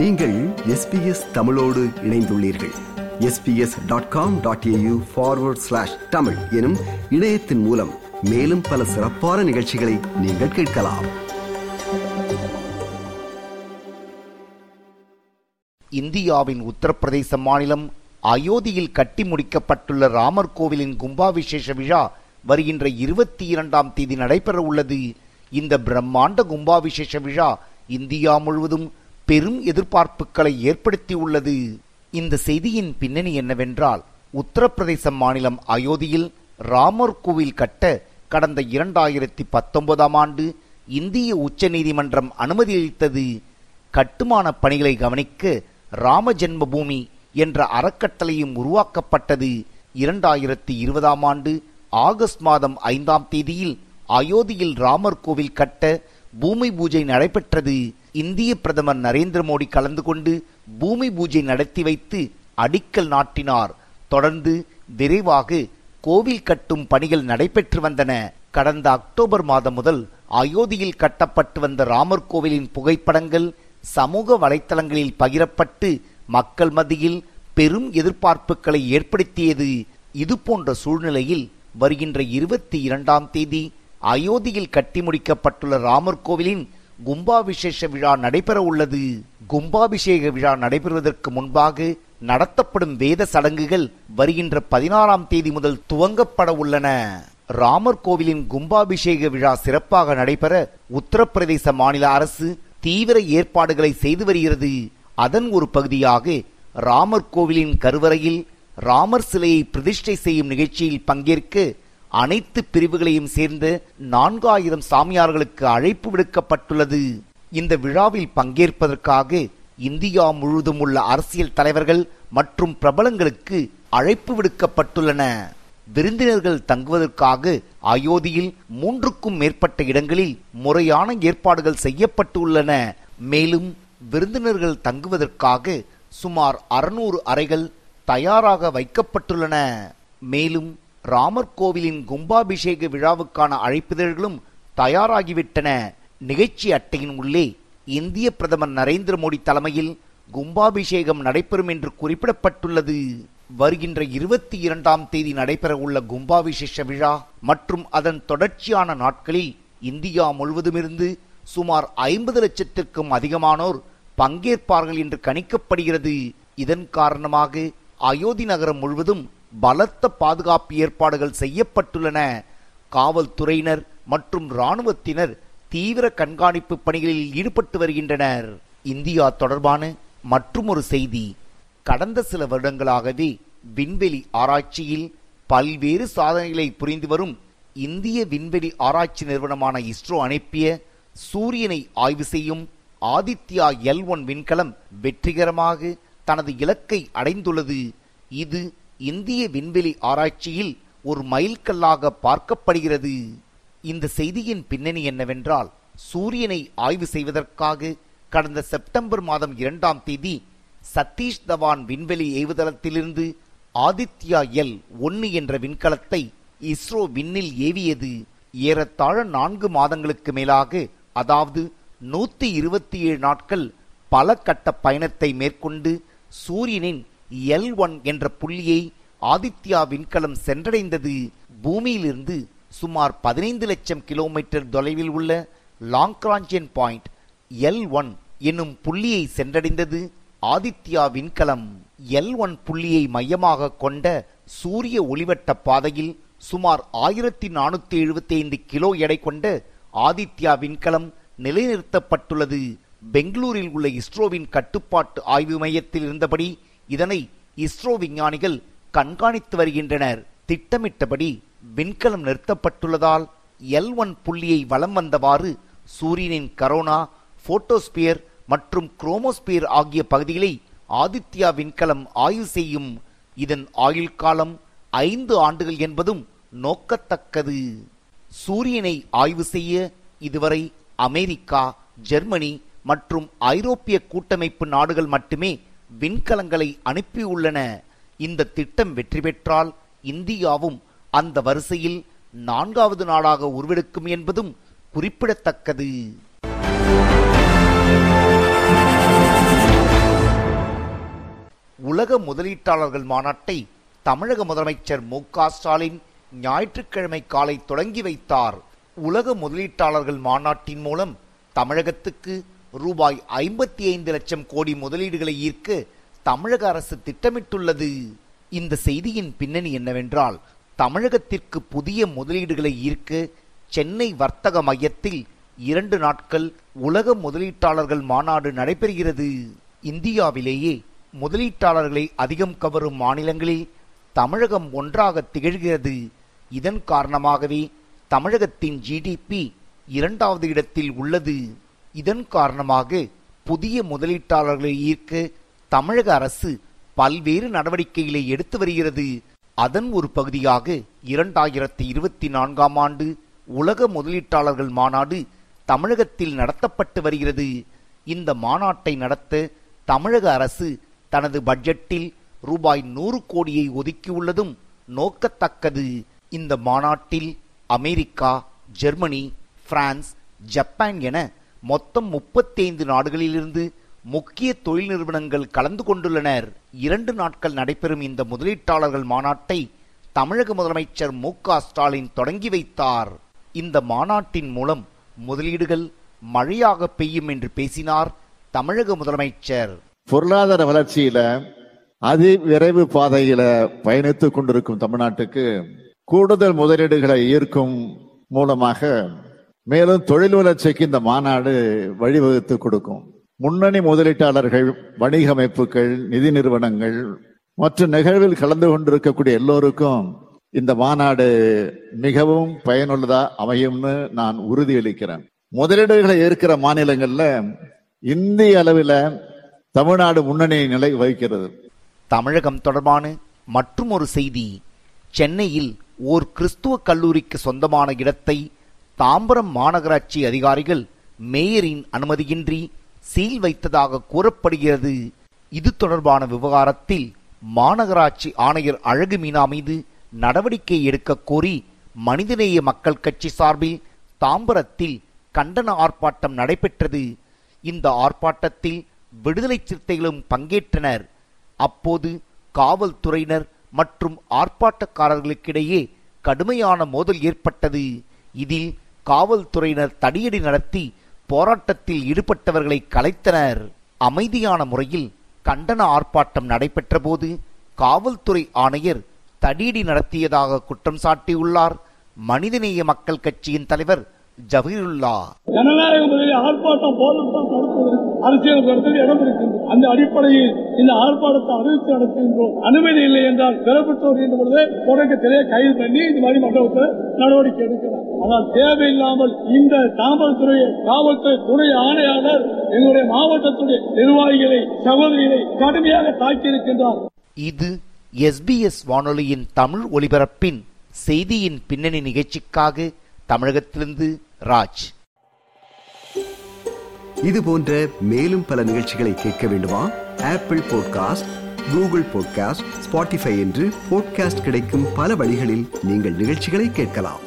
நீங்கள் எஸ்பிஎஸ் தமிழோடு இணைந்துள்ளீர்கள். SBS dot com dot AU forward slash Tamil எனும் இணையத்தின் மூலம் மேலும் பல சிறப்பான நிகழ்ச்சிகளை நீங்கள் கேட்கலாம். இந்தியாவின் உத்தரப்பிரதேச மாநிலம் அயோத்தியில் கட்டி முடிக்கப்பட்டுள்ள ராமர் கோவிலின் கும்பாபிஷேஷ விழா வருகின்ற இருபத்தி இரண்டாம் தேதி நடைபெற உள்ளது இந்த பிரம்மாண்ட கும்பாபிஷேஷ விழா இந்தியா முழுவதும் பெரும் எதிர்பார்ப்புகளை ஏற்படுத்தியுள்ளது. இந்த செய்தியின் பின்னணி என்னவென்றால் உத்தரப்பிரதேச மாநிலம் அயோத்தியில் ராமர் கோவில் கட்ட கடந்த இரண்டாயிரத்தி பத்தொன்பதாம் ஆண்டு இந்திய உச்சநீதிமன்றம் அனுமதி அளித்தது. கட்டுமான பணிகளை கவனிக்க ராம ஜென்மபூமி என்ற அறக்கட்டளையும் உருவாக்கப்பட்டது. இரண்டாயிரத்தி இருபதாம் ஆண்டு ஆகஸ்ட் மாதம் ஐந்தாம் தேதியில் அயோத்தியில் ராமர் கோவில் கட்ட பூமி பூஜை நடைபெற்றது. இந்திய பிரதமர் நரேந்திர மோடி கலந்து கொண்டு பூமி பூஜை நடத்தி வைத்து அடிக்கல் நாட்டினார். தொடர்ந்து விரைவாக கோவில் கட்டும் பணிகள் நடைபெற்று வந்தன. கடந்த அக்டோபர் மாதம் முதல் அயோத்தியில் கட்டப்பட்டு வந்த ராமர் கோவிலின் புகைப்படங்கள் சமூக வலைத்தளங்களில் பகிரப்பட்டு மக்கள் மத்தியில் பெரும் எதிர்பார்ப்புகளை ஏற்படுத்தியது. இதுபோன்ற சூழ்நிலையில் வருகின்ற இருபத்தி இரண்டாம் தேதி அயோத்தியில் கட்டி முடிக்கப்பட்டுள்ள ராமர் கோவிலின் கும்பாபிஷேக விழா நடைபெற உள்ளது. கும்பாபிஷேக விழா நடைபெறுவதற்கு முன்பாக நடத்தப்படும் வேத சடங்குகள் வருகின்ற பதினாறாம் தேதி முதல் துவங்கப்பட உள்ளன. ராமர் கோவிலின் கும்பாபிஷேக விழா சிறப்பாக நடைபெற உத்தரப்பிரதேச மாநில அரசு தீவிர ஏற்பாடுகளை செய்து வருகிறது. அதன் ஒரு பகுதியாக ராமர் கோவிலின் கருவறையில் ராமர் சிலையை பிரதிஷ்டை செய்யும் நிகழ்ச்சியில் பங்கேற்க அனைத்து பிரிவுகளையும் சேர்ந்த நான்காயிரம் சாமியார்களுக்கு அழைப்பு விடுக்கப்பட்டுள்ளது. இந்த விழாவில் பங்கேற்பதற்காக இந்தியா முழுவதும் உள்ள அரசியல் தலைவர்கள் மற்றும் பிரபலங்களுக்கு அழைப்பு விடுக்கப்பட்டுள்ளன. விருந்தினர்கள் தங்குவதற்காக அயோத்தியில் மூன்றுக்கும் மேற்பட்ட இடங்களில் முறையான ஏற்பாடுகள் செய்யப்பட்டுள்ளன. மேலும் விருந்தினர்கள் தங்குவதற்காக சுமார் அறுநூறு அறைகள் தயாராக வைக்கப்பட்டுள்ளன. மேலும் ராமர் கோவிலின் கும்பாபிஷேக விழாவுக்கான அழைப்பிதழ்களும் தயாராகிவிட்டன. நிகழ்ச்சி அட்டையின் உள்ளே இந்திய பிரதமர் நரேந்திர மோடி தலைமையில் கும்பாபிஷேகம் நடைபெறும் என்று குறிப்பிடப்பட்டுள்ளது. வருகின்ற இருபத்தி இரண்டாம் தேதி நடைபெறவுள்ள கும்பாபிஷேஷ விழா மற்றும் அதன் தொடர்ச்சியான நாட்களில் இந்தியா முழுவதுமிருந்து சுமார் ஐம்பது லட்சத்திற்கும் அதிகமானோர் பங்கேற்பார்கள் என்று கணிக்கப்படுகிறது. இதன் காரணமாக அயோத்தி நகரம் முழுவதும் பலத்த பாதுகாப்பு ஏற்பாடுகள் செய்யப்பட்டுள்ளன. காவல்துறையினர் மற்றும் இராணுவத்தினர் தீவிர கண்காணிப்பு பணிகளில் ஈடுபட்டு வருகின்றனர். இந்தியா தொடர்பான மற்றுமொரு செய்தி. கடந்த சில வருடங்களாகவே விண்வெளி ஆராய்ச்சியில் பல்வேறு சாதனைகளை புரிந்து வரும் இந்திய விண்வெளி ஆராய்ச்சி நிறுவனமான இஸ்ரோ அனுப்பிய சூரியனை ஆய்வு செய்யும் ஆதித்யா எல் ஒன் விண்கலம் வெற்றிகரமாக தனது இலக்கை அடைந்துள்ளது. இது இந்திய விண்வெளி ஆராய்ச்சியில் ஒரு மைல்கல்லாக பார்க்கப்படுகிறது. இந்த செய்தியின் பின்னணி என்னவென்றால் சூரியனை ஆய்வு செய்வதற்காக கடந்த செப்டம்பர் மாதம் இரண்டாம் தேதி சதீஷ் தவான் விண்வெளி ஏவுதளத்திலிருந்து ஆதித்யா எல் ஒன்னு என்ற விண்கலத்தை இஸ்ரோ விண்ணில் ஏவியது. ஏறத்தாழ நான்கு மாதங்களுக்கு மேலாக அதாவது நூத்தி இருபத்தி ஏழு நாட்கள் பல கட்ட பயணத்தை மேற்கொண்டு சூரியனின் எல் ஒன் என்ற புள்ளியை ஆதித்யா விண்கலம் சென்றடைந்தது. பூமியிலிருந்து சுமார் பதினைந்து லட்சம் கிலோமீட்டர் தொலைவில் உள்ள லாங்க்ராஞ்சியன் பாயிண்ட் எல் ஒன் என்னும் புள்ளியை சென்றடைந்தது ஆதித்யா விண்கலம். எல் ஒன் புள்ளியை மையமாக கொண்ட சூரிய ஒளிவட்ட பாதையில் சுமார் ஆயிரத்தி நானூத்தி எழுபத்தி ஐந்து கிலோ எடை கொண்ட ஆதித்யா விண்கலம் நிலைநிறுத்தப்பட்டுள்ளது. பெங்களூரில் உள்ள இஸ்ரோவின் கட்டுப்பாட்டு ஆய்வு மையத்தில் இருந்தபடி இதனை இஸ்ரோ விஞ்ஞானிகள் கண்காணித்து வருகின்றனர். திட்டமிட்டபடி விண்கலம் நிறுத்தப்பட்டுள்ளதால் எல் ஒன் புள்ளியை வலம் வந்தவாறு சூரியனின் கரோனா போட்டோஸ்பியர் மற்றும் குரோமோஸ்பியர் ஆகிய பகுதிகளை ஆதித்யா விண்கலம் ஆய்வு செய்யும். இதன் ஆயுள் காலம் ஐந்து ஆண்டுகள் என்பதும் நோக்கத்தக்கது. சூரியனை ஆய்வு செய்ய இதுவரை அமெரிக்கா ஜெர்மனி மற்றும் ஐரோப்பிய கூட்டமைப்பு நாடுகள் மட்டுமே விண்கலங்களை அனுப்பியுள்ளன இந்த திட்டம் வெற்றி பெற்றால் இந்தியாவும் அந்த வரிசையில் நான்காவது நாடாக உருவெடுக்கும் என்பதும் குறிப்பிடத்தக்கது. உலக முதலீட்டாளர்கள் மாநாட்டை தமிழக முதலமைச்சர் மு க ஸ்டாலின் ஞாயிற்றுக்கிழமை காலை தொடங்கி வைத்தார். உலக முதலீட்டாளர்கள் மாநாட்டின் மூலம் தமிழகத்துக்கு ரூபாய் ஐம்பத்தி ஐந்து லட்சம் கோடி முதலீடுகளை ஈர்க்க தமிழக அரசு திட்டமிட்டுள்ளது. இந்த செய்தியின் பின்னணி என்னவென்றால் தமிழகத்திற்கு புதிய முதலீடுகளை ஈர்க்க சென்னை வர்த்தக மையத்தில் இரண்டு நாட்கள் உலக முதலீட்டாளர்கள் மாநாடு நடைபெறுகிறது. இந்தியாவிலேயே முதலீட்டாளர்களை அதிகம் கவரும் மாநிலங்களில் தமிழகம் ஒன்றாக திகழ்கிறது. இதன் காரணமாகவே தமிழகத்தின் ஜிடிபி இரண்டாவது இடத்தில் உள்ளது. இதன் காரணமாக புதிய முதலீட்டாளர்களை ஈர்க்க தமிழக அரசு பல்வேறு நடவடிக்கைகளை எடுத்து வருகிறது. அதன் ஒரு பகுதியாக இரண்டாயிரத்தி இருபத்தி நான்காம் ஆண்டு உலக முதலீட்டாளர்கள் மாநாடு தமிழகத்தில் நடத்தப்பட்டு வருகிறது. இந்த மாநாட்டை நடத்த தமிழக அரசு தனது பட்ஜெட்டில் ரூபாய் நூறு கோடியை ஒதுக்கியுள்ளதும் நோக்கத்தக்கது. இந்த மாநாட்டில் அமெரிக்கா ஜெர்மனி பிரான்ஸ் ஜப்பான் என மொத்தம் முப்பத்தைந்து நாடுகளிலிருந்து முக்கிய தொழில் நிறுவனங்கள் கலந்து கொண்டுள்ளனர். இரண்டு நாட்கள் நடைபெறும் இந்த முதலீட்டாளர்கள் மாநாட்டை தமிழக முதலமைச்சர் மு ஸ்டாலின் தொடங்கி வைத்தார். இந்த மாநாட்டின் மூலம் முதலீடுகள் மழையாக பெய்யும் என்று பேசினார் தமிழக முதலமைச்சர். பொருளாதார வளர்ச்சியில அதி விரைவு பாதையில பயணித்துக் கொண்டிருக்கும் தமிழ்நாட்டுக்கு கூடுதல் முதலீடுகளை ஈர்க்கும் மூலமாக மேலும் தொழில் வளர்ச்சிக்கு இந்த மாநாடு வழிவகுத்து கொடுக்கும். முன்னணி முதலீட்டாளர்கள் வணிக அமைப்புகள் நிதி நிறுவனங்கள் மற்றும் நிகழ்வில் கலந்து கொண்டிருக்கக்கூடிய எல்லோருக்கும் இந்த மாநாடு மிகவும் பயனுள்ளதா அமையும்னு நான் உறுதியளிக்கிறேன். முதலீடுகளை ஏற்கிற மாநிலங்கள்ல இந்திய அளவில் தமிழ்நாடு முன்னணி நிலை வகிக்கிறது. தமிழகம் தொடர்பான மற்றும் ஒரு செய்தி சென்னையில் ஓர் கிறிஸ்துவ கல்லூரிக்கு சொந்தமான இடத்தை தாம்பரம் மாநகராட்சி அதிகாரிகள் மேயரின் அனுமதியின்றி சீல் வைத்ததாக கூறப்படுகிறது. இது தொடர்பான விவகாரத்தில் மாநகராட்சி ஆணையர் அழகு மீனா மீது நடவடிக்கை எடுக்க கோரி மனிதநேய மக்கள் கட்சி சார்பில் தாம்பரத்தில் கண்டன ஆர்ப்பாட்டம் நடைபெற்றது. இந்த ஆர்ப்பாட்டத்தில் விடுதலை சிறுத்தைகளும் பங்கேற்றனர். அப்போது காவல்துறையினர் மற்றும் ஆர்ப்பாட்டக்காரர்களுக்கிடையே கடுமையான மோதல் ஏற்பட்டது. இதில் காவல்துறையினர் தடியடி நடத்தி போராட்டத்தில் ஈடுபட்டவர்களை கலைத்தனர். அமைதியான முறையில் கண்டன ஆர்ப்பாட்டம் நடைபெற்றபோது காவல்துறை ஆணையர் தடியடி நடத்தியதாக குற்றம் சாட்டியுள்ளார். மனிதநேய மக்கள் கட்சியின் தலைவர் ஜவீருல்லா ஜனநாயக முறையில் ஆர்ப்பாட்டம் போராட்டம் நடத்துவது அரசியல் கருத்தில் இடம் இருக்கின்றது அந்த அடிப்படையில் இந்த ஆர்ப்பாட்டத்தை அறிவித்து நடத்துகின்றோம். அனுமதி இல்லை என்றால் பெறப்பட்டோர் வருகின்ற பொழுது தொடக்கத்திலே கைது பண்ணி இந்த மாதிரி மண்டபத்தில் நடவடிக்கை எடுக்கிறார் ஆனால் தேவையில்லாமல் இந்த தாமரத்துறை காவல்துறை துணை ஆணையாளர் எங்களுடைய மாவட்டத்துடைய நிர்வாகிகளை சகோதரிகளை கடுமையாக தாக்கியிருக்கின்றார். இது எஸ்பிஎஸ் வானொலியின் தமிழ் ஒலிபரப்பின் செய்தியின் பின்னணி நிகழ்ச்சிக்காக தமிழகத்திலிருந்து ராஜ். இது போன்ற மேலும் பல நிகழ்ச்சிகளை கேட்க வேண்டுமா? Apple podcast Google podcast Spotify என்று பாட்காஸ்ட் கிடைக்கும் பல வழிகளில் நீங்கள் நிகழ்ச்சிகளை கேட்கலாம்.